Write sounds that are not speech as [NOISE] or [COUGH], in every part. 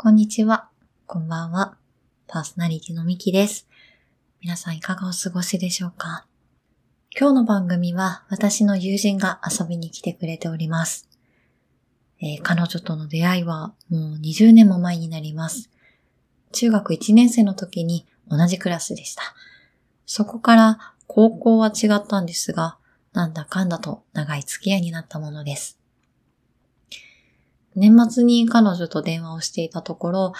こんにちは。こんばんは。パーソナリティのミキです。皆さんいかがお過ごしでしょうか？今日の番組は私の友人が遊びに来てくれております。えー彼女との出会いはもう20年も前になります。中学1年生の時に同じクラスでした。そこから高校は違ったんですが、なんだかんだと長い付き合いになったものです。年末に彼女と電話をしていたところ、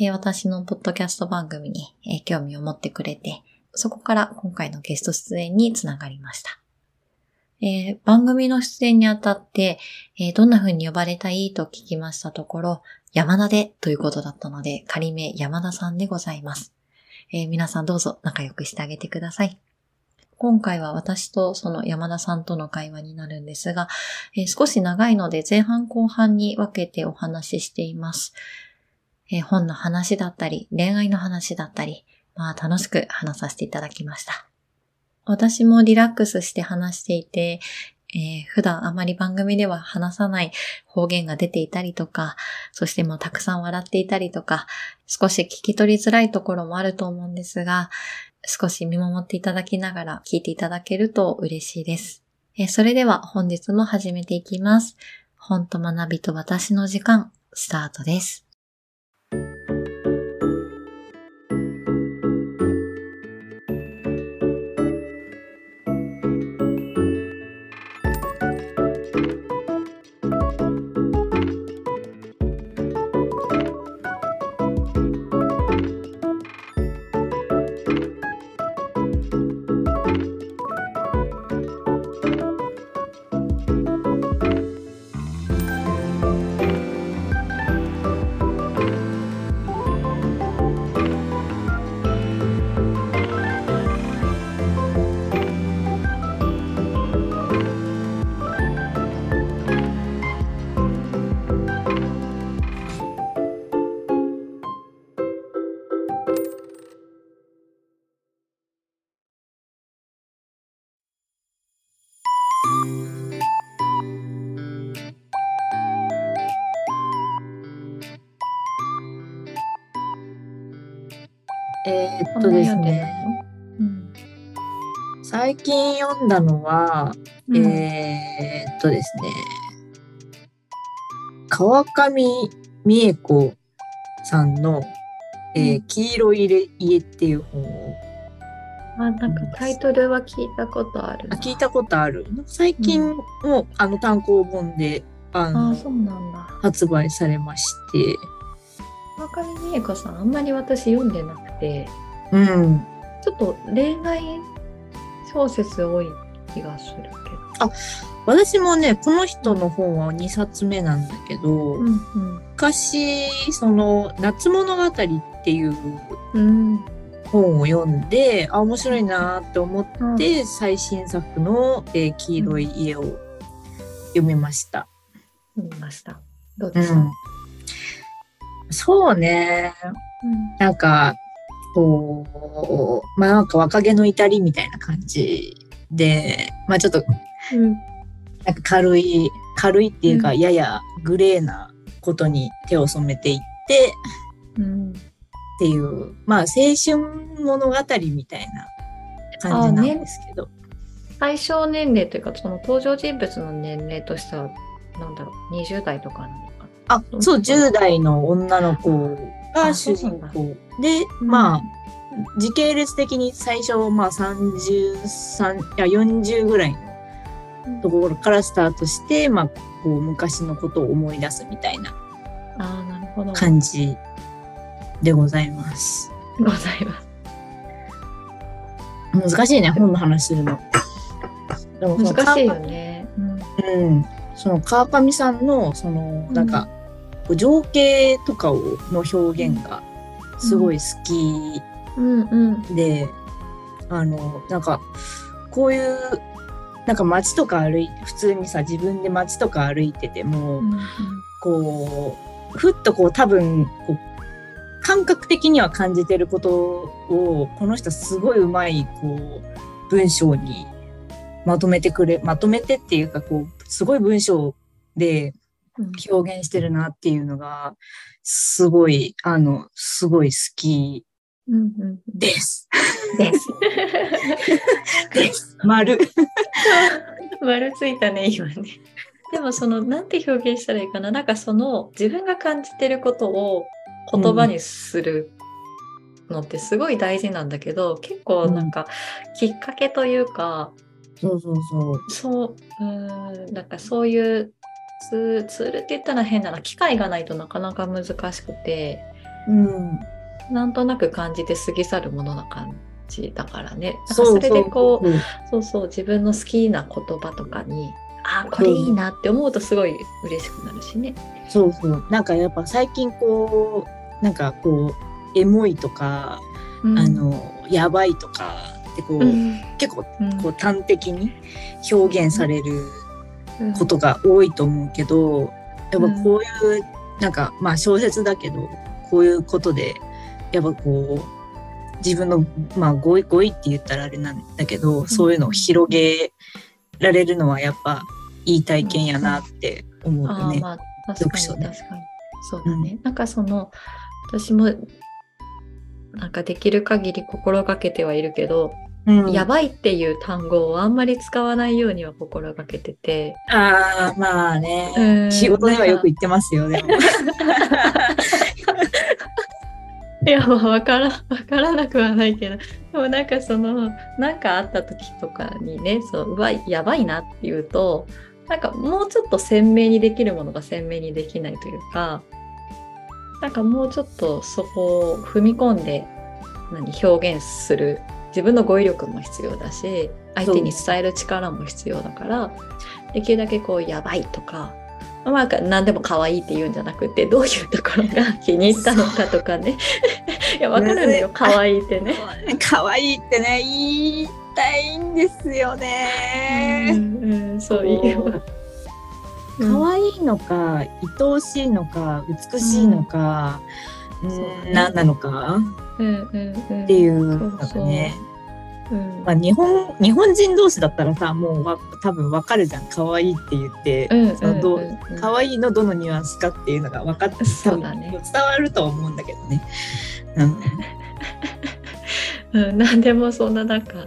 えー私のポッドキャスト番組に、えー興味を持ってくれて、そこから今回のゲスト出演につながりました。えー番組の出演にあたって、えーどんな風に呼ばれたいと聞きましたところ、山田でということだったので、仮名山田さんでございます。えー皆さんどうぞ仲良くしてあげてください。今回は私とその山田さんとの会話になるんですが、えー少し長いので前半後半に分けてお話ししています。えー本の話だったり、恋愛の話だったり、まあ楽しく話させていただきました。私もリラックスして話していて、えー普段あまり番組では話さない方言が出ていたりとか、そしてもうたくさん笑っていたりとか、少し聞き取りづらいところもあると思うんですが、少し見守っていただきながら聞いていただけると嬉しいです。えそれでは本日も始めていきます。本と学びと私の時間、スタートです。えーっとですね、うん。最近読んだのは、うん。えーっとですね、川上美恵子さんの、えーうん。黄色い家家っていう本を。あ、なんかタイトルは聞いたことある聞いたことある。最近も、あの単行本でああのそうなんだ。発売されまして、川上美恵子さん、あんまり私読んでなくて、うん。ちょっと恋愛小説多い気がするけど。私もね、この人の本は2冊目なんだけど、うん昔、その、夏物語っていううん。うん。本を読んで、あ、面白いなって思って、最新作の、えー黄色い家を読みました。読みました。どううですか、ん。そうね。なんか、こう、まあなんか若気の至りみたいな感じで、まあちょっと、うん。なんか軽い、軽いっていうか、うややグレーなことに手を染めていって、うん。っていう、まあ青春物語みたいな感じなんですけど。対象年齢というか、その登場人物の年齢としては、なんだろう、20代とかなのかな。あ、そう、10代の女の子があ主人公で、うんまあ、時系列的に最初、まあ33、いや40ぐらいのところからスタートして、まあ、こう昔のことを思い出すみたいなああ、なるほど。感じでございます。ございます。難しいね、本の話するの。でもその難しいよね。うん。うん、その川上さんのそのなんか、情景とかをの表現がすごい好きうんうん。で、あのなんかこういうなんか街とか歩いて普通にさ自分で街とか歩いてても、うんこうふっとこう多分こう感覚的には感じてることをこの人すごいうまいこう文章にまとめてくれまとめてっていうかこうすごい文章でうん表現してるなっていうのが、すごい、あの、すごい好きうんうんです。です。です。[LAUGHS] 丸。[LAUGHS] 丸ついたね、今ね。でもその、なんて表現したらいいかな？なんかその、自分が感じてることを言葉にするのってすごい大事なんだけど、結構なんか、きっかけというか、そうそうそう。そう、うーん、なんかそういうツーツールって言ったら変だな、機会がないとなかなか難しくて、うん。なんとなく感じて過ぎ去るものな感じだからね。なんかそれでこう、う。そうそう、自分の好きな言葉とかに、あーこれいいなって思うとすごい嬉しくなるしね。そうそう。なんかやっぱ最近こう、なんかこう、エモいとか、うんあ、の、やばいとかってこう、うん結構うんこう端的に表現されるうんことが多いと思うけど、やっぱこういう、なんかまあ小説だけど、こういうことで、やっぱこう、自分の、まあ語彙、語彙って言ったらあれなんだけど、そういうのを広げられるのはやっぱいい体験やなって思うあよね。ーまあ、確かに確かに。そうだね。なんかその、私も、なんかできる限り心がけてはいるけど、うんやばいっていう単語をあんまり使わないようには心がけてて。ああ、まあね。うん仕事ではよく言ってますよ、でも。いや、まあ、わから、わからなくはないけど、でもなんかその、なんかあった時とかにね、そう、うわ、やばいなっていうと、なんかもうちょっと鮮明にできるものが鮮明にできないというか、なんかもうちょっとそこを踏み込んで、何、表現する、自分の語彙力も必要だし、相手に伝える力も必要だから、できるだけこう、やばいとか、まあ、何でも可愛いって言うんじゃなくて、どういうところが気に入ったのかとかね。[LAUGHS] いや、わかるんだよ、可愛いってね。[LAUGHS] 可愛いってね、言いたいんですようね。んうん、そういいよ。可愛いのか、愛おしいのか、美しいのか、うん何なのか？うんうんうん、っていうのがね。うん。まあ、日本日本人同士だったらさもうわ多分わかるじゃん。可愛いって言って、うんそのどううん。うんうん可愛いのどのニュアンスかっていうのが分かってそうだね。伝わると思うんだけどね。うん。うん、なんでもそんななんか、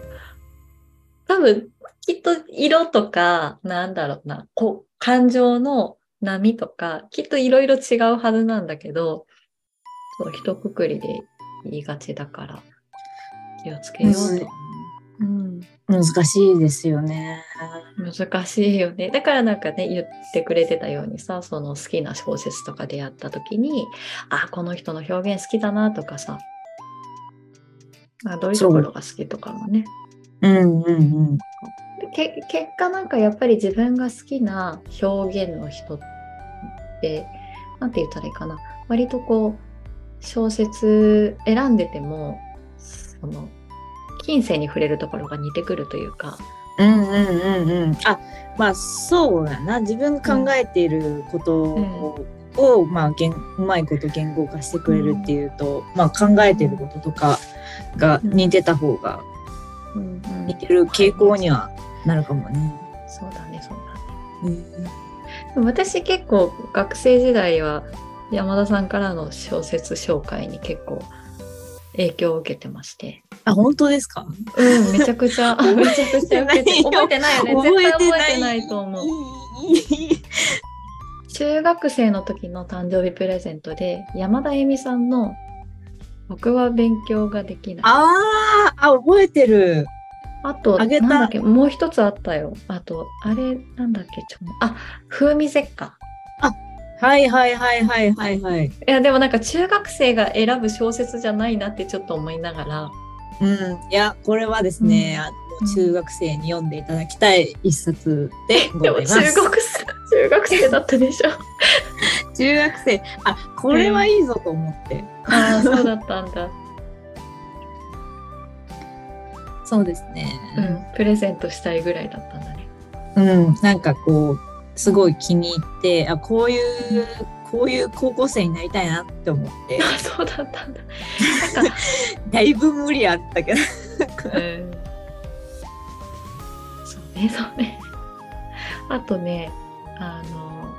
多分、きっと色とか、なんだろうな、こう、感情の波とか、きっといろいろ違うはずなんだけど、そう、一括りで言いがちだから、気をつけようと思う。うん難しいですよね。難しいよね。だからなんかね、言ってくれてたようにさ、その好きな小説とか出会った時に、あ、この人の表現好きだなとかさ、あどういうところが好きとかもね。うんうんうん。結果なんかやっぱり自分が好きな表現の人って、なんて言ったらいいかな。割とこう、小説選んでても、その、近世に触れるところが似てくるというか、うんうんうんうん。あまあそうだな自分が考えていることを、まあ言うまいこと言語化してくれるっていうと、まあ考えていることとかが似てた方がうんうん似てる傾向にはなるかもね。そうだね、そうだね。うん私結構学生時代は山田さんからの小説紹介に結構影響を受けてまして。あ本当ですか？うん、めちゃくちゃ、[LAUGHS] めちゃくちゃ受けて、覚えてないよね。絶対覚えてないと思う。中学生の時の誕生日プレゼントで、山田恵美さんの僕は勉強ができない。ああ覚えてる。と、あげたなんだっけ、もう一つあったよ。あと、あれ、なんだっけ、ちょあ、風味絶果。はいはいはいはいはいはい。いや、でもなんか中学生が選ぶ小説じゃないなってちょっと思いながら、うん、いやこれはですね、うんあの中学生に読んでいただきたい一冊でございます。[LAUGHS] 中学生、中学生だったでしょ。[LAUGHS] 中学生あこれはいいぞと思って、ああ、そうだったんだ。そうですねうん、プレゼントしたいぐらいだったんだね。うん、なんかこうすごい気に入ってあこういうこういう高校生になりたいなって思って [LAUGHS] あそうだったんだ。なんか、だいぶ無理あったけどうん、そうね、そうね。あとね、あの、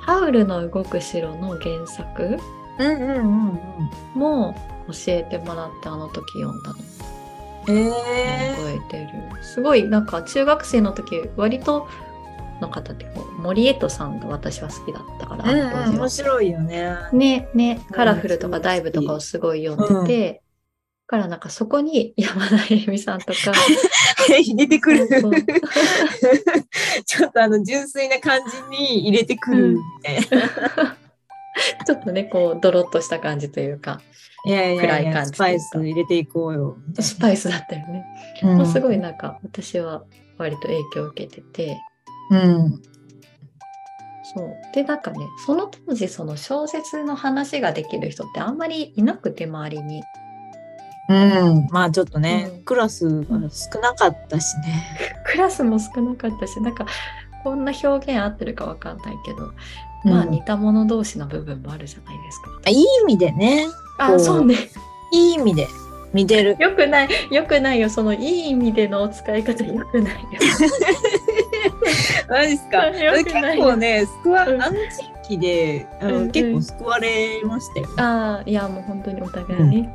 ハウルの動く城の原作うんうんうんうん。も教えてもらってあの時読んだのえ覚えてるすごいなんか中学生の時割との方ってこう森江戸さんが私は好きだったから、面白いよね。ねねうん。カラフルとかダイブとかをすごい読んでて、だからなんかそこに山田恵美さんとか [LAUGHS] 入れてくる。そうそう。[LAUGHS] ちょっとあの純粋な感じに入れてくるみたいな。ちょっとねこうドロッとした感じというかいやいやいや、暗い感じスパイス入れていこうよ。スパイスだったよね、うん。もうすごいなんか私は割と影響を受けててうん。そうでなんかねその当時その小説の話ができる人ってあんまりいなくて周りにうん。まあちょっとね、うんクラスが少なかったしね。[LAUGHS] クラスも少なかったしなんかこんな表現合ってるかわかんないけど、まあうん似た者同士の部分もあるじゃないですか。いい意味でね。あそうねいい意味で見てる。[LAUGHS] よくないよくないよそのいい意味での使い方よくないよ。[LAUGHS] マジっすか？[LAUGHS] 結構ね、あの地域で、あのうんうん結構救われましたよ。ああいやもう本当にお互いね。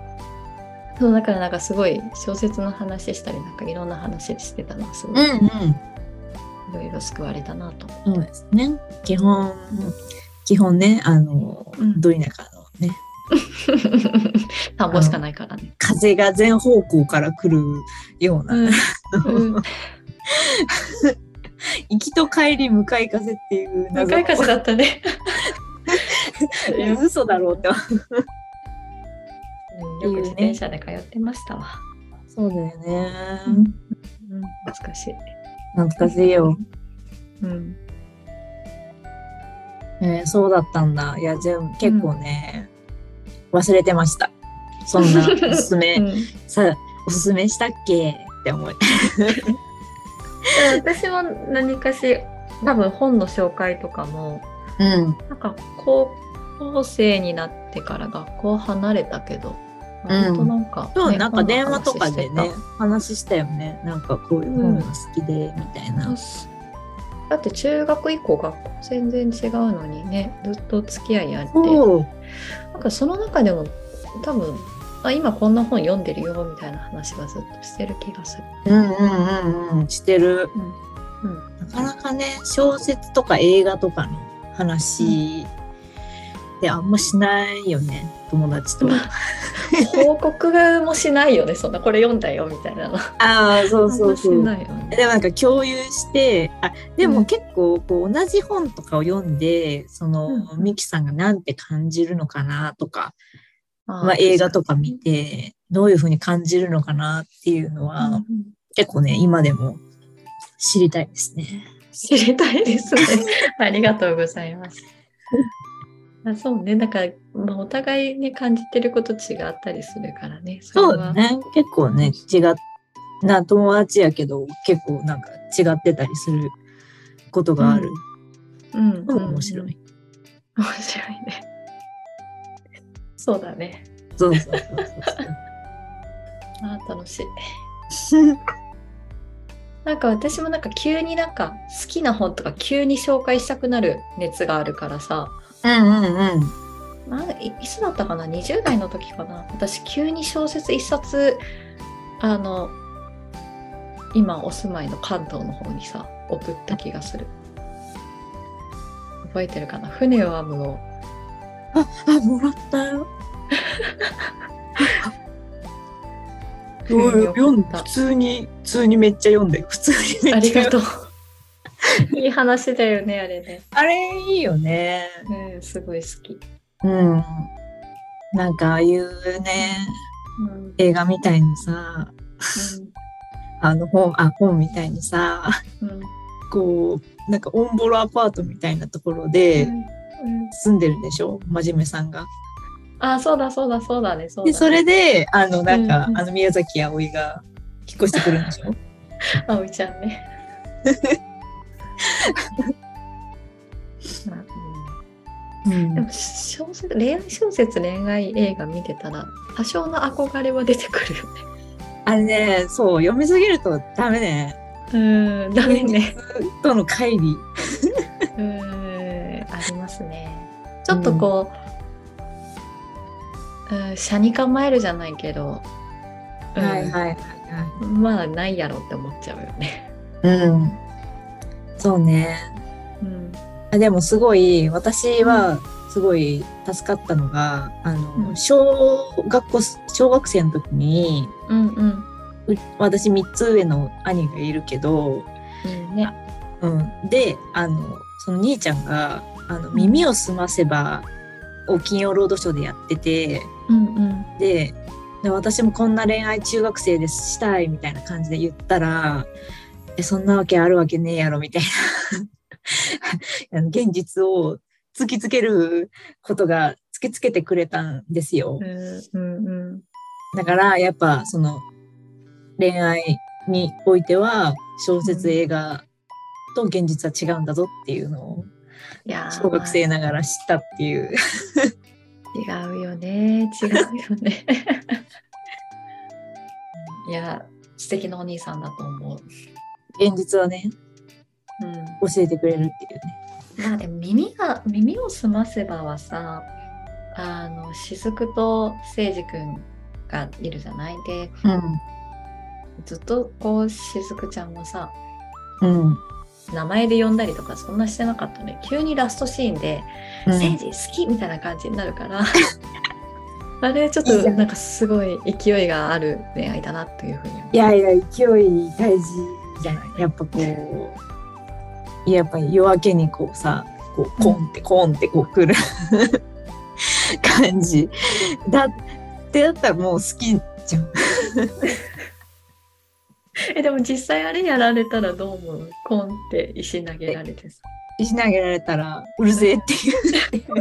そうだからなんかすごい小説の話したりなんかいろんな話してたのはすごいいうんうん。ろいろ救われたなと。そうですね。基本、基本ね、あの、うんど田舎のね、田んぼしかないからね。風が全方向から来るような、うん [LAUGHS] うん行きと帰り向かい風っていう向かい風だったね。嘘だろうって。うんよく自転車で通ってましたわ。そうだよね。うん、懐かしい。懐かしいよ。うん。えーそうだったんだ。いや、じゃあ結構ね、忘れてました。そんなおすすめ、[LAUGHS] うんさ、おすすめしたっけ？って思い。私も何かし多分本の紹介とかもうん。なんか高校生になってから学校離れたけどうん割となんか、そう、ねなんか電話とかでね、話したよね。なんかこういう本が好きで、みたいな。だって中学以降学校全然違うのにねずっと付き合いあって。なんかその中でも多分あ今こんな本読んでるよみたいな話はずっとしてる気がする。うんうんうんうん、してる。うんなかなかね、小説とか映画とかの話ってあんましないよね、友達と。報告もしないよねそんなこれ読んだよみたいなの。ああ、そうそうそう。ないよね。でもなんか共有して、あ、でうんも結構こう同じ本とかを読んで、その、うんミキさんがなんて感じるのかなとか、まあ映画とか見て、どういうふうに感じるのかなっていうのは、うん結構ね、今でも知りたいですね。知りたいですね。[LAUGHS] ありがとうございます。あそうね、だから、まあ、お互いね、感じてること違ったりするからね。そうれは。だね。結構ね、違っな友達やけど、結構なんか違ってたりすることがあるうん。うん。面白い。面白いね。そうだね。そうそうそうあ楽しい。そう。なんか私もなんか急になんか好きな本とか急に紹介したくなる熱があるからさ。うんうんうん。なんいいつだったかな ?20 代の時かな？私急に小説一冊あの今お住まいの関東の方にさ送った気がする覚えてるかな？船を編むをあ、あ、もらったよ。[LAUGHS] うん読ん普通に、普通にめっちゃ読んで、普通にあめっちゃりがとう。[LAUGHS] いい話だよねあれね。あれいいよね。うんすごい好き、うん。なんかああいうね、うん。うん映画みたいにさ、あの本、あ、本みたいにさ、うん。こう、なんかオンボロアパートみたいなところでうんうん住んでるんでしょ？真面目さんが。あそうだそうだそうだねそうだで、それで、あの、なんか、うんうんあの、宮崎あおいが引っ越してくるんでしょ？あおいちゃんね [LAUGHS] うんうんでも小説恋愛小説恋愛映画見てたら多少の憧れは出てくるよね。あれね、そう、読みすぎるとダメね。うんダメね。[LAUGHS] との乖離。ちょっとこう、うん、車に構えるじゃないけど、うんはいはいはいはい。まあないやろって思っちゃうよね。うん。そうね。うんあでもすごい、私はすごい助かったのが、あの、うん小学校、小学生の時に、うんうんう私3つ上の兄がいるけど、うんね。うん。で、あの、その兄ちゃんが、あの、耳をすませば、を金曜ロードショーでやってて、うんうん。で、で私もこんな恋愛中学生ですしたいみたいな感じで言ったら、えそんなわけあるわけねえやろみたいな。[LAUGHS] 現実を突きつけることが突きつけてくれたんですよ。うんうんうん。だからやっぱその恋愛においては小説映画と現実は違うんだぞっていうのを小学生ながら知ったっていう。違うよね。違うよね。いや素敵なお兄さんだと思う、現実をねうん、教えてくれるっていうね。まあでも耳が耳を澄ませばはさあの雫と誠司くんがいるじゃない？でずっとこう雫ちゃんもさうん。うん。名前で呼んだりとかそんなしてなかったね急にラストシーンで「うん好き!」みたいな感じになるから [LAUGHS] あれちょっとなんかすごい勢いがある恋愛だなというふうにいやいや、勢い大事じゃない？やっぱこう、やっぱり夜明けにこうさ、こう、コンってコンってこう来る [LAUGHS] 感じ。だってだったらもう好きじゃん。[LAUGHS] えでも実際あれやられたらどう思う？コンって石投げられてさ石投げられたらうるせえっていう。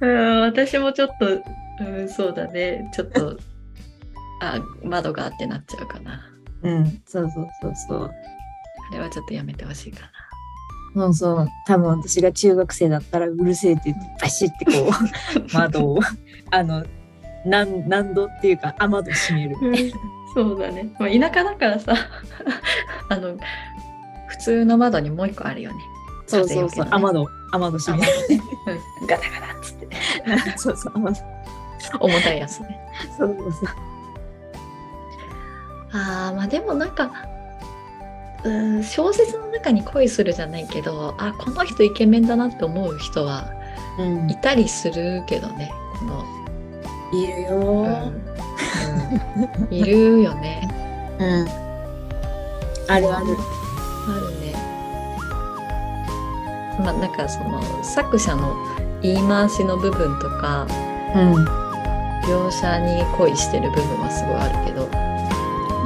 [LAUGHS] うん私もちょっと、うん、そうだねちょっと [LAUGHS] あ窓があってなっちゃうかなうん、そうそうそうそう。あれはちょっとやめてほしいかそうそう。多分私が中学生だったらうるせえって言ってバシってこう窓を、あの、何何度っていうか雨戸閉める。な、そうだね、まあ、田舎だからさ。[LAUGHS] あの普通の窓にもう一個あるよね。そうそうそう。ね。雨戸、雨戸閉め。る。うん、ガタガタっつって。[LAUGHS] そうそう、雨戸。重たいやつね。そうそうそう。あーまあでもなんかうーん小説の中に恋するじゃないけどあこの人イケメンだなって思う人はうん。いたりするけどねこの、いるよ。うん [LAUGHS] いるよねうん。あるある。あるねまあなんかその作者の言い回しの部分とかうん。描写に恋してる部分はすごいあるけど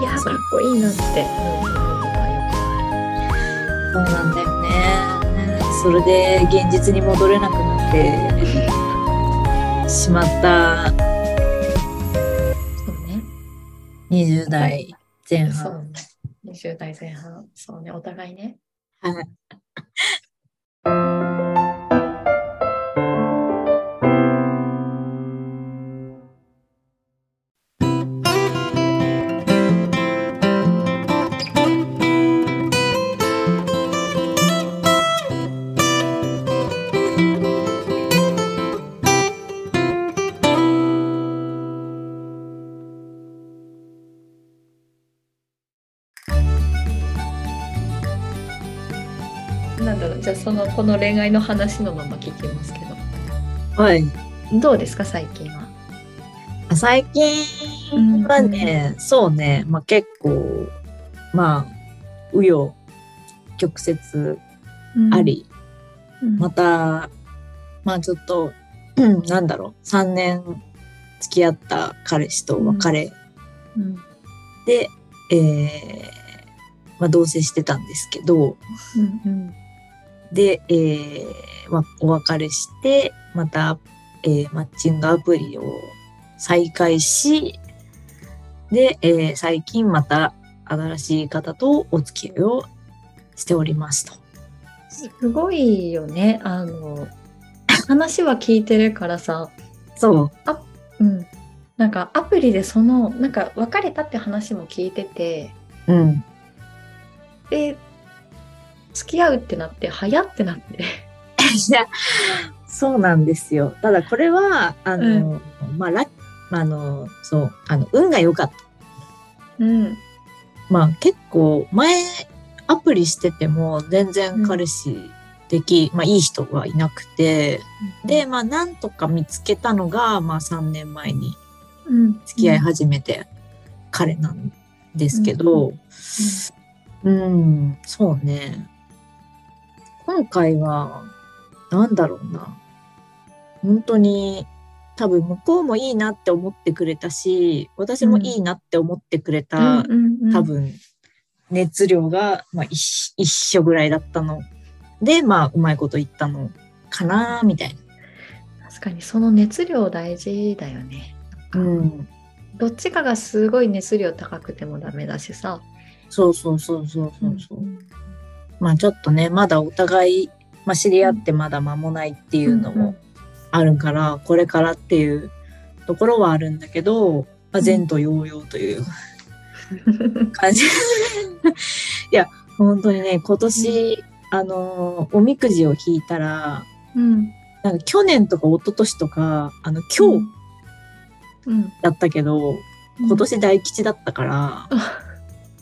いやかっこいいなって思う部分はそうなんだよね。それで現実に戻れなくなってしまった20代前半。ね。20代前半。そうね、お互いね。はいその、この恋愛の話のまま聞きますけはい。ど。どうですか、最近は？最近はね、そうね、まあ結構、まあ、紆余曲折あり、うん、また、まあちょっと、う [CLEARS THROAT] んなんだろう、3年付き合った彼氏と別れうん。で、えーまあ同棲してたんですけど、うんうん。で、えーまあ、お別れして、また、えーマッチングアプリを再開し、で、えー最近また新しい方とお付き合いをしておりますと。すごいよね。あの、話は聞いてるからさ、そう。うん。なんかアプリでその、なんか別れたって話も聞いてて、うん。で、付き合うってなって、早ってなって、や、そうなんですよ。ただこれは、あの、まあ、ラあの、そう、あの、運が良かった。うん。まあ結構前アプリしてても全然彼氏でき、まあいい人はいなくて、で、まあなんとか見つけたのが、まあ3年前にうん、付き合い始めて彼なんですけど、うん、そうね。今回は、なんだろうな。本当に、多分向こうもいいなって思ってくれたし、私もいいなって思ってくれた、うんうんうん多分、熱量が、まあ、一一緒ぐらいだったので、まあ、うまいこと言ったのかな、みたいな。確かにその熱量大事だよね。うん。どっちかがすごい熱量高くてもダメだしさ。そうそうそうそうそうそう。まあちょっとね、まだお互い、まあ、知り合ってまだ間もないっていうのもあるから、これからっていうところはあるんだけど、まあ、前途洋々という感じ。[LAUGHS] いや、本当にね、今年、あの、おみくじを引いたら、うん。なんか去年とか一昨年とか、あの、今日うん。だったけど、今年大吉だったから、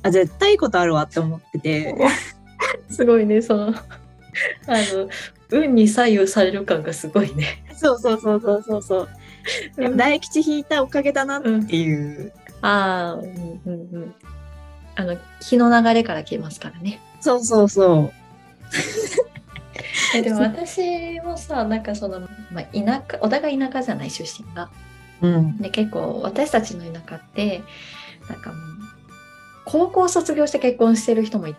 あ、絶対いいことあるわって思ってて、[LAUGHS] すごいね、その、[LAUGHS] あの、運に左右される感がすごいね。そうそうそうそうそうそう。でも大吉引いたおかげだなっていう。ああ、うんうんうん。あの、日の流れから来ますからね。そうそうそう。[LAUGHS] えでも私もさ、なんかその、まあ、田舎、お互い田舎じゃない出身が。うん。で、結構私たちの田舎って、なんかもう、高校卒業して結婚してる人もい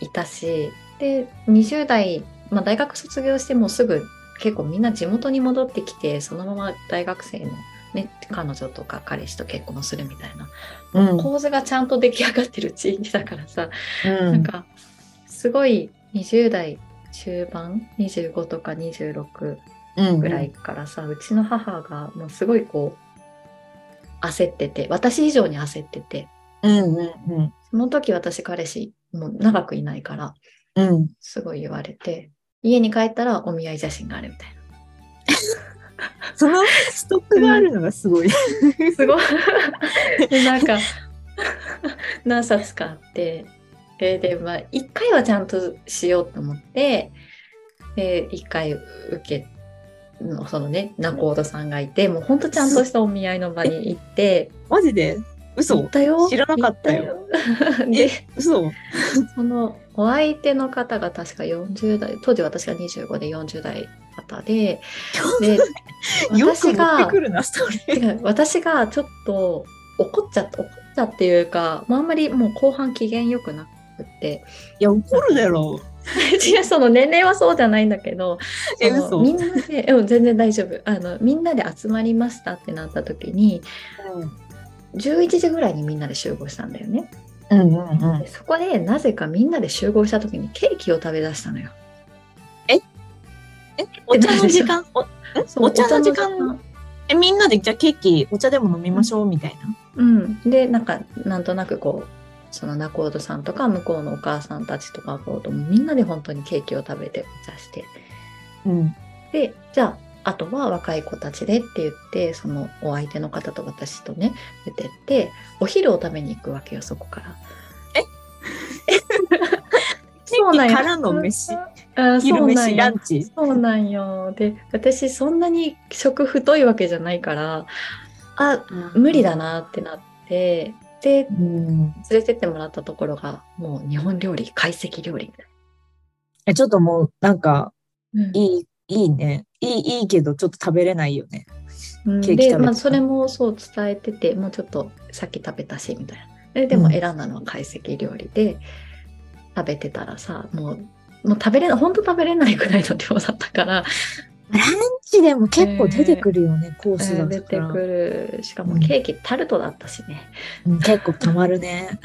いたし、で、20代、まあ大学卒業してもうすぐ結構みんな地元に戻ってきて、そのまま大学生のね、彼女とか彼氏と結婚するみたいな、うん。構図がちゃんと出来上がってる地域だからさ、うん。なんか、すごい20代中盤、25とか26うんぐらい。からさ、うちの母がもうすごいこう、焦ってて、私以上に焦ってて、うんうんうん。その時私彼氏もう長くいないから、うん。すごい言われて、家に帰ったらお見合い写真があるみたい [LAUGHS] そのストックがあるのがすごい。な。すごい。で、[LAUGHS] なんか、何冊かあって、えーで、まあ、一回はちゃんとしようと思って、で、一回受け、のそのね、仲人さんがいて、もうほんとちゃんとしたお見合いの場に行って、マジで？行嘘？ったよ。知らなかったよ。で、嘘？[LAUGHS] そのお相手の方が確か40代、当時私が25で40代方で、で、[LAUGHS] 私が私がちょっと怒っちゃった、怒っちゃっていうか、まあ、あんまりもう後半機嫌良くなくって、いや、怒るだろ [LAUGHS] 違う、その年齢はそうじゃないんだけど、みんなで、うん全然大丈夫。あの、みんなで集まりましたってなった時に、う。11時ぐらいにみんなで集合したんだよね。うんうんうんで。そこでなぜかみんなで集合した時にケーキを食べ出したのよ。え、お茶の時間？[LAUGHS] お？んお茶の時間？え、みんなでじゃあケーキ、お茶でも飲みましょうみたいな？うん。で、なんか、なんとなくこう、その仲人さんとか向こうのお母さんたちとかこうみんなで本当にケーキを食べてお茶して。うん。で、じゃあ、あとは若い子たちでって言って、そのお相手の方と私とね、出てって、お昼を食べに行くわけよ、そこから。え？[LAUGHS] そうなんよからの飯？あ昼飯、そうなんよランチ？そうなんよ。で、私そんなに食太いわけじゃないから、あ、無理だなってなって、で、うん。連れてってもらったところが、もう日本料理、懐石料理みたいえ、ちょっともう、なんか、な。うんいい、いいね。いい、いいけど、ちょっと食べれないよね。うんで、ケーキ食べてたまあ、それもそう伝えてて、もうちょっとさっき食べたし、みたいな。ででもうん選んだのは懐石料理で、食べてたらさ、もう、もう食べれない、本当食べれないぐらいの量だったから、ランチでも結構出てくるよね、コースだ出て。くる。しかうんもケーキタルトだったしね。うん結構たまるね。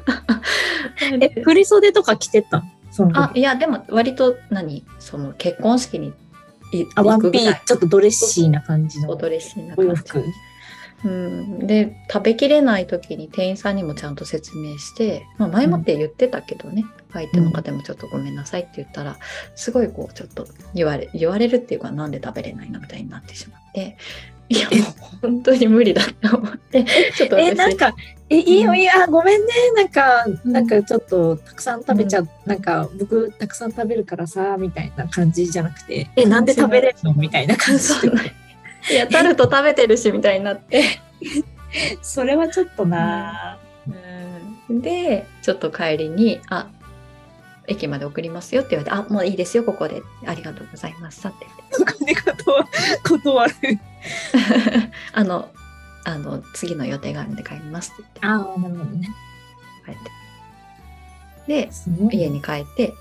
[LAUGHS] え、で振り袖とか着てたそのあ、時いや、でも割と何？その結婚式にいあ、ワンピー、ちょっとドレッシーな感じの。おドレッシーな感じ。うん、で食べきれない時に店員さんにもちゃんと説明して、まあ、前もって言ってたけどね、相手の方もちょっとごめんなさいって言ったら、すごいこうちょっと言われ言われるっていうかなんで食べれないの？みたいになってしまっていやもう本当に無理だと思って。ちょっとえ、なんか、え、いいよ、うん。いや、ごめんね。なんか、ん。なんかちょっとたくさん食べちゃう、なんか僕たくさん食べるからさ、みたいな感じじゃなくて、え、なんで食べれるの？みたいな感じいやタルト食べてるしみたいになって、[LAUGHS] それはちょっとな。うん。でちょっと帰りに「あ駅まで送りますよ」って言われて「あもういいですよここで。ありがとうございました」って。言ってお金断 [LAUGHS] 断る。[LAUGHS] あのあの次の予定があるんで帰りますって言っああ、なるほどね。て帰って。で家に帰って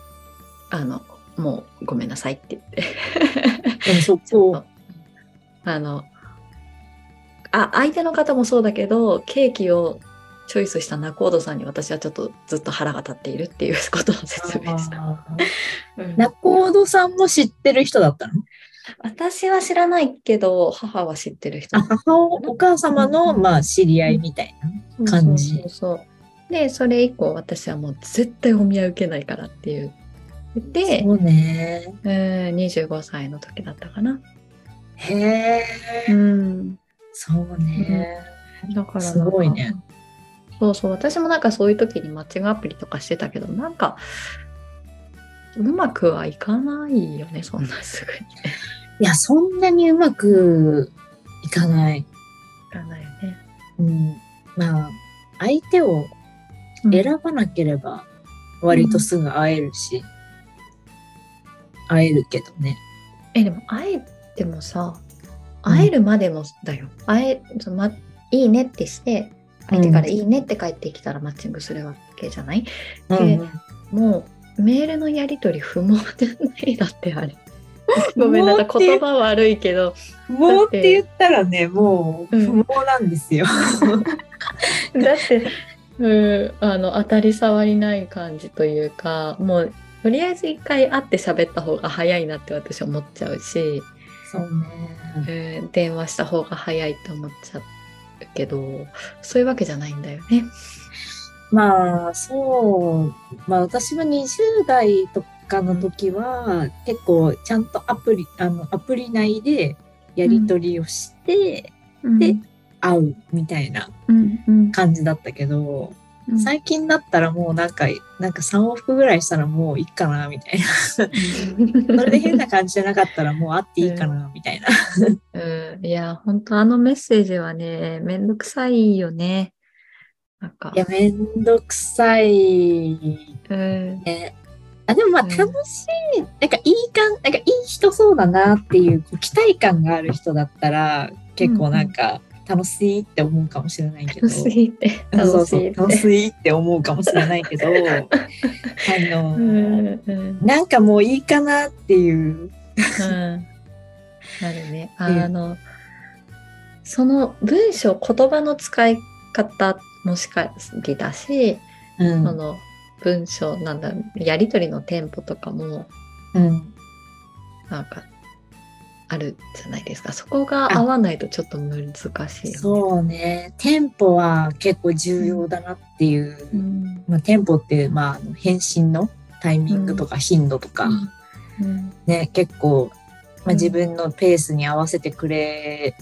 あのもうごめんなさいって言って。[LAUGHS] そこ。と。あのあ相手の方もそうだけどケーキをチョイスした仲人さんに私はちょっとずっと腹が立っているっていうことを説明した。仲人さんも知ってる人だったの？私は知らないけど母は知ってる人。あ母おお母様の、まあ、知り合いみたいな感じ。そうそうそうでそれ以降私はもう絶対お見合い受けないからっていう。で、そうね。うん、25歳の時だったかな。へえ、うん、そうね。だからすごいね。そうそう。私もなんかそういう時にマッチングアプリとかしてたけどなんかうまくはいかないよねそんなすぐにね。[LAUGHS] いや、そんなにうまくいかない。いかないよね。うん。まあ、相手をうん選ばなければ、割とすぐ会えるし、会えるけどね。えでも会えてもさ会えるまでもだよ、会えそのまいいねってして相手からいいねって返ってきたらマッチングするわけじゃない、でもうメールのやり取り不毛じゃないだってあれごめんなさい言葉悪いけど不毛って言ったらね、もううん不毛なんですよ。[LAUGHS] だって、うん、あの当たり障りない感じというかもうとりあえず一回会って喋った方が早いなって私思っちゃうし、そうね。うん電話した方が早いと思っちゃうけどそういうわけじゃないんだよね。まあ、そう。まあ、私は20代とかの時は、結構ちゃんとアプリ、あの、アプリ内でやり取りをして、で会うみたいなうんうん感じだったけど、うん最近だったらもうなんか、なんか3往復ぐらいしたらもういいかな、みたいな。[LAUGHS] それで変な感じじゃなかったらもう会っていいかな、みたいな。うん、いや本当あのメッセージはねめんどくさいよね。なんかいや、めんどくさいうんね。あ、でもまあうん楽しい、なんかいい感、なんかいい人そうだなっていうこう期待感がある人だったら、結構なんか楽しいって思うかもしれないけど。楽しいって楽しいって。楽しいって思うかもしれないけど、[LAUGHS] あの、うんうんなんかもういいかなっていう。うんなるね。[LAUGHS] あの、その文章、言葉の使い方もしかりだし、うんその文章、なんだ、やりとりのテンポとかも、うん。なんか、あるじゃないですか。そこが合わないとちょっと難しいよね。そうね。テンポは結構重要だなっていう。うん。まあ、テンポって、まあ返信のタイミングとか頻度とか、うんね、結構、まあ、うん自分のペースに合わせてくれ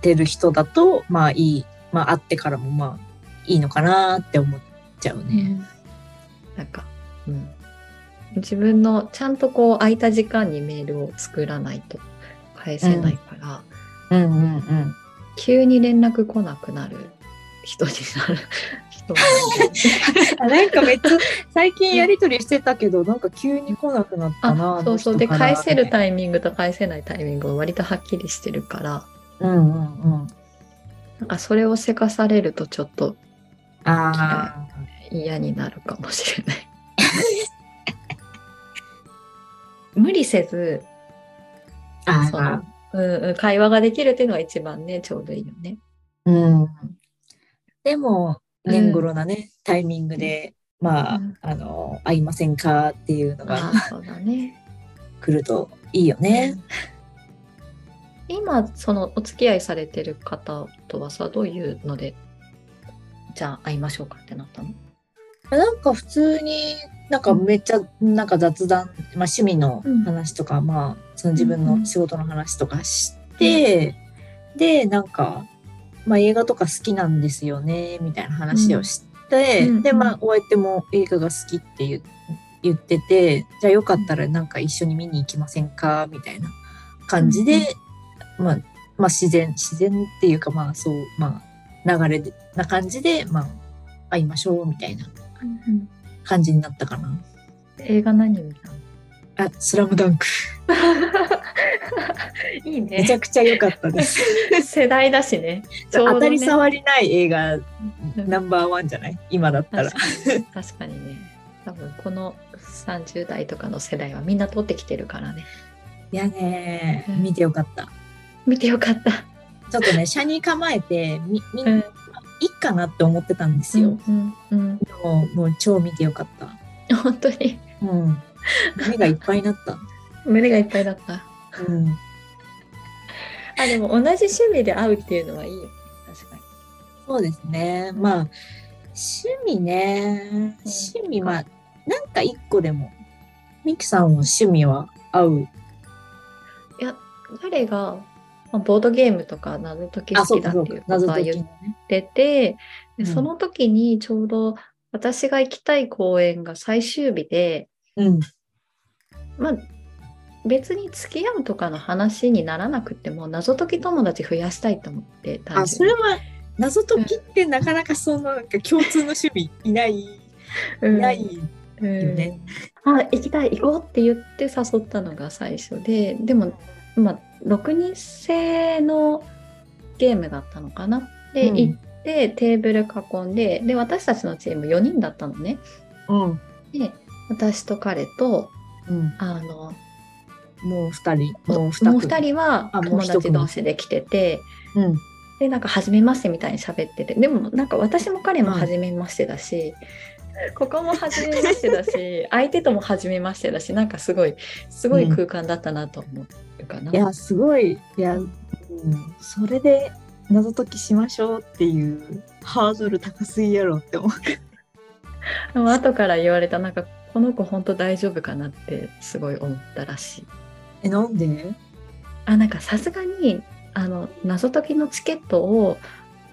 てる人だと、まあいい、まあ会ってからもまあいいのかなって思っちゃうね。なんか、うん、自分のちゃんとこう空いた時間にメールを作らないと返せないから、うんうんうん。急に連絡来なくなる人になる [LAUGHS] 人なん [LAUGHS] なんかめっちゃ最近やりとりしてたけど、なんか急に来なくなったな。あそうそうで返せるタイミングと返せないタイミングが割とはっきりしてるからうんうんうん。なんかそれをせかされるとちょっとあ嫌になるかもしれない。[LAUGHS] 無理せずあ。そのうんうん、会話ができるっていうのが一番ねちょうどいいよね。うん。でも、うん年頃なね、タイミングで、まあ、うんあの、会いませんかっていうのがそうだね。[LAUGHS] 来るといいよね。今そのお付き合いされてる方とはさどういうのでじゃあ会いましょうかってなったの？なんか普通になんかめっちゃなんか雑談、まあ、趣味の話とか、まあその自分の仕事の話とかして、でなんか、まあ、映画とか好きなんですよねみたいな話をして、うん。でまあお相手も映画が好きって言言っててじゃあよかったらなんか一緒に見に行きませんか？みたいな感じで、まあまあ自然自然っていうかまあそうまあ流れでな感じでまあ会いましょうみたいな感じになったかな。映画何見たの？あ、スラムダンク。いいめちゃくちゃ良かったです。世代だしね。[LAUGHS] 当たり障りない映画うんナンバーワンじゃない？今だったら確。かにね。多分この30代とかの世代はみんな撮ってきてるからね。いやねうん見てよかった。見てよかった。ちょっとね、車に構えて、み、み、うんいいかなって思ってたんですよ。うんうんでも、もう超見てよかった。うん、本当にうん。目がいっぱいになった。胸がいっぱいだった。うん。あ、でも同じ趣味で会うっていうのはいいよね。確かに。そうですね。まあ、趣味ね。趣味、まあ、なんか一個でも。ミキさんの趣味は合う？いや、彼が、まあ、ボードゲームとか謎解き好きだ。っていうこと謎は言っ。てて、うんでその時にちょうど私が行きたい公演が最終日で、うん。まあ、別に付き合うとかの話にならなくても謎解き友達増やしたいと思って単あ、それは、謎解きってなかなかその、なんか共通の趣味いない、いうんないうんよね。あ行きたい行こうって言って誘ったのが最初ででも、まあ、6人制のゲームだったのかな？で、うん行ってテーブル囲んでで私たちのチーム4人だったのねうん。で私と彼とうん。あのもう二人。もうもう二組。2人は友達同士で来ててうん。でなんか初めましてみたいに喋っててでもなんか私も彼も初めましてだし、ここも初めましてだし [LAUGHS] 相手とも初めましてだしなんかすごいすごい空間だったなと思うかな。いや、すごい。いや、うん。それで謎解きしましょうっていうハードル高すぎやろって思う。[LAUGHS] でも後から言われたなんかこの子本当大丈夫かなってすごい思ったらしい。え、なんで？あなんかさすがにあの謎解きのチケットを、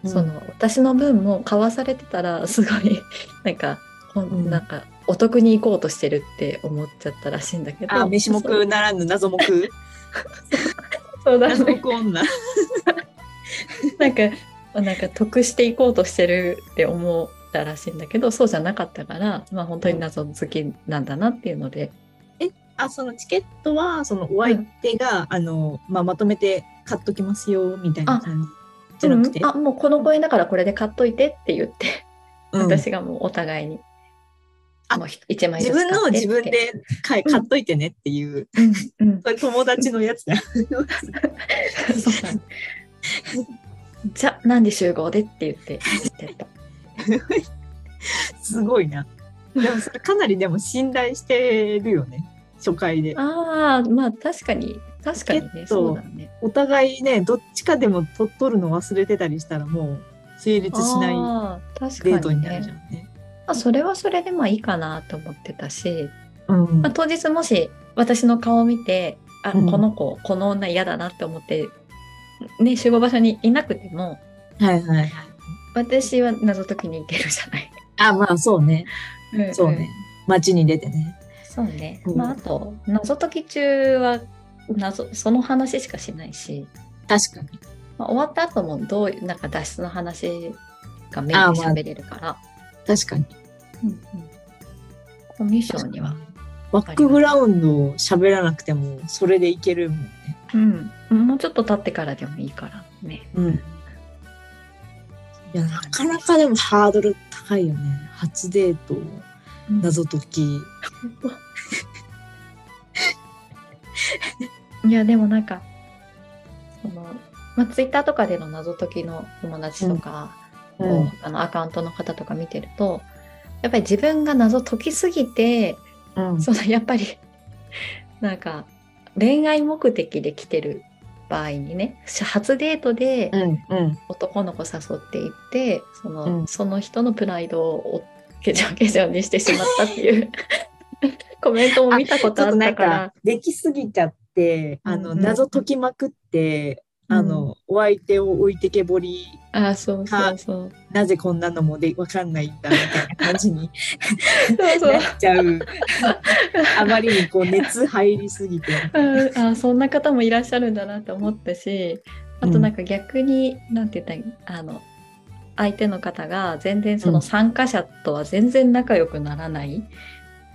その私の分も買わされてたらすごいなんかうんなんかお得に行こうとしてるって思っちゃったらしいんだけど。あ、飯目ならぬ謎目。[LAUGHS] そうだ謎目ね。[LAUGHS] 女。なんかなんか得していこうとしてるって思ったらしいんだけどそうじゃなかったからまあ本当に謎好きなんだなっていうので。あ、そのチケットは、そのお相手が、あの、まあ、まとめて買っときますよ、みたいな感じ。じゃなくて。うんあもうこの公演だからこれで買っといてって言って、うん私がもうお互いにあもう一枚自分の自分で、で買い買っといてねっていう、うん友達のやつだ。じゃあ何時集合でって言って言ってたすごいな。でもそれかなりでも信頼してるよね。初回で。ああまあ確かに確かにねそうだねお互いね、どっちかでも取取るの忘れてたりしたらもう成立しないデーかにトになるじゃねんね。まあ、それはそれでまあいいかなと思ってたし、うんまあ、当日もし私の顔を見てあ、うんこの子この女嫌だなって思ってね集合場所にいなくてもはいはいはい。私は謎解きに行けるじゃない。あ、まあそうね。うんそうね。街に出てね。そうね。うんまああと謎解き中は謎その話しかしないし、確かに。まあ、終わった後もどういうなんか脱出の話がメインで喋れるから、確かに。うんうんコミッションには、バックグラウンドを喋らなくても、それでいけるもんね。うん、もうちょっと経ってからでもいいからね。うん。いや、なかなかでもハードル高いよね。初デート、謎解き。いやでもなんかその、まあ、ツイッターとかでの謎解きの友達とか、あのアカウントの方とか見てるとやっぱり自分が謎解きすぎてうん。そのやっぱりなんか恋愛目的で来てる場合にね初デートでうん。うん。男の子誘っていってその,、うんその人のプライドをケチョンケチョンにしてしまったっていう [LAUGHS] コメントも見たことあったから。できすぎちゃって、あの、うんうん謎解きまくって、あの、お相手を置いてけぼり、あそうそうそう。なぜこんなのもでわかんないんだみたいな感じに [LAUGHS] そうそうなっちゃう。あまりにこう熱入りすぎて。うんあそんな方もいらっしゃるんだなって思ったしあとなんか逆に、なんて言ったらあの相手の方が全然そうのん参加者とは全然仲良くならない、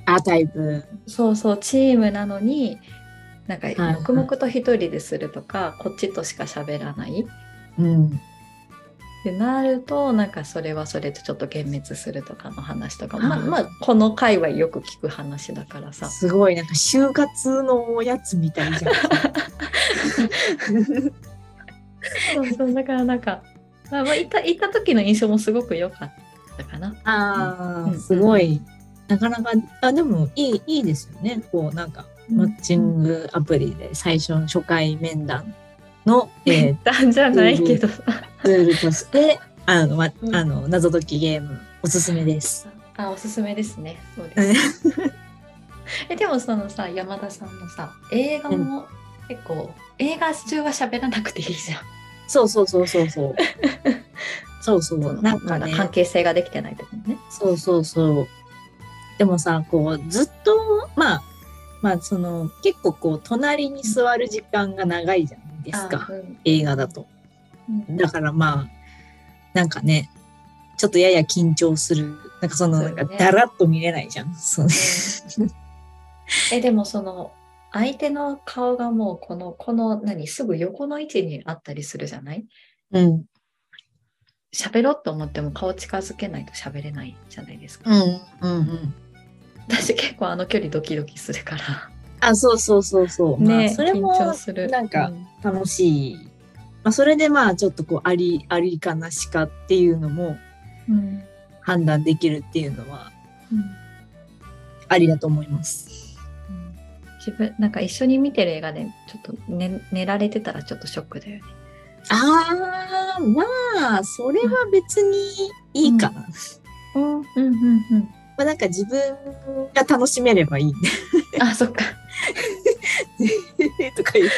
あ、タイプ。そうそうチームなのになんかはい黙々と一人でするとか、こっちとしか喋らないうん。ってなるとなんかそれはそれでちょっと幻滅するとかの話とか、まあはいまあこの界隈よく聞く話だからさすごい、なんか就活のおやつみたいじゃん。[LAUGHS] そうそうだからなんか、まあ、まあ行った行った時の印象もすごく良かったかな。ああ、うんすごい。なかなか、あ、でもいい、いいですよね。こう、なんか、マッチングアプリで最初の初回面談の、えーじゃないけどさ。ツールとして、あの、ま、あの、謎解きゲーム、おすすめです。あおすすめですね。そうです。[LAUGHS] えでもそのさ山田さんのさ映画も結構、映画中は喋らなくていいじゃん。そうそうそうそうそう。[LAUGHS] そうそ。そうのなんかね、関係性ができてない時にね。そうそうそう。でもさ、こう、ずっと、まあ、まあ、その、結構こう、隣に座る時間が長いじゃないですか。あうん映画だと。うんだからまあ、なんかね、ちょっとやや緊張する。なんかその、なんかだらっと見れないじゃん。そうえでもその相手の顔がもうこのこの何すぐ横の位置にあったりするじゃない？うん。喋ろうと思っても顔近づけないと喋れないじゃないですか。うん。うん。うん。私結構あの距離ドキドキするから。あ、そうそうそうそう。まあ、ねそれも緊張する。なんかうん楽しい。まあ、それでまあ、ちょっとこう、あり、ありかなしかっていうのもうん判断できるっていうのは、うんありだと思います。うん自分なんか一緒に見てる映画でちょっと寝寝られてたらちょっとショックだよね。ああ、まあ、それは別にいいかな。うんうんうんうん。まあ、なんか自分が楽しめればいいんで。あそっか。[LAUGHS] とか言って。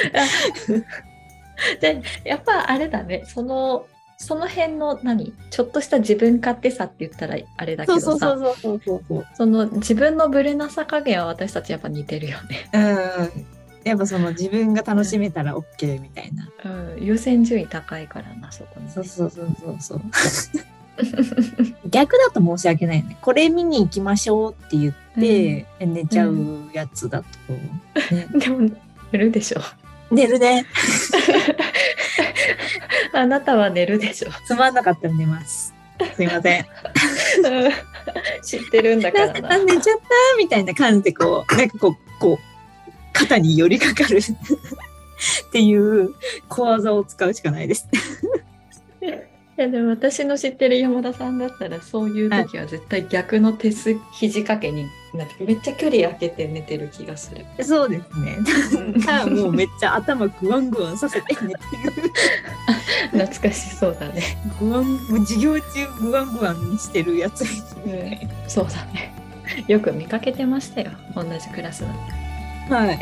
[LAUGHS] でやっぱあれだねそのその辺の何？ちょっとした自分勝手さって言ったらあれだけそどさうそうそうそうそうそう。その自分のブレなさ加減は私たちやっぱ似てるよね。うん。やっぱその自分が楽しめたら OK みたいな。うん、優先順位高いからなそこに、ね。そうそうそうそうそう。[LAUGHS] 逆だと申し訳ないね。これ見に行きましょうって言って、寝ちゃうやつだと、ね、[LAUGHS] でも寝るでしょ。寝るね。[LAUGHS] あなたは寝るでしょ。つまんなかったら寝ます。すいません。知ってるんだからな。あ [LAUGHS] 寝ちゃったみたいな感じでこう、なんかこう、こう、肩に寄りかかるっていう小技を使うしかないです。いやでも私の知ってる山田さんだったらそういう時は絶対逆の手す肘掛けになってめっちゃ距離空けて寝てる気がする。そうですね。かもうめっちゃ頭グワングワンさせて寝てる。[LAUGHS] 懐かしそうだね。グワン、[LAUGHS] 授業中グワングワンにしてるやつ。そうだね。よく見かけてましたよ。同じクラスだったら。はい。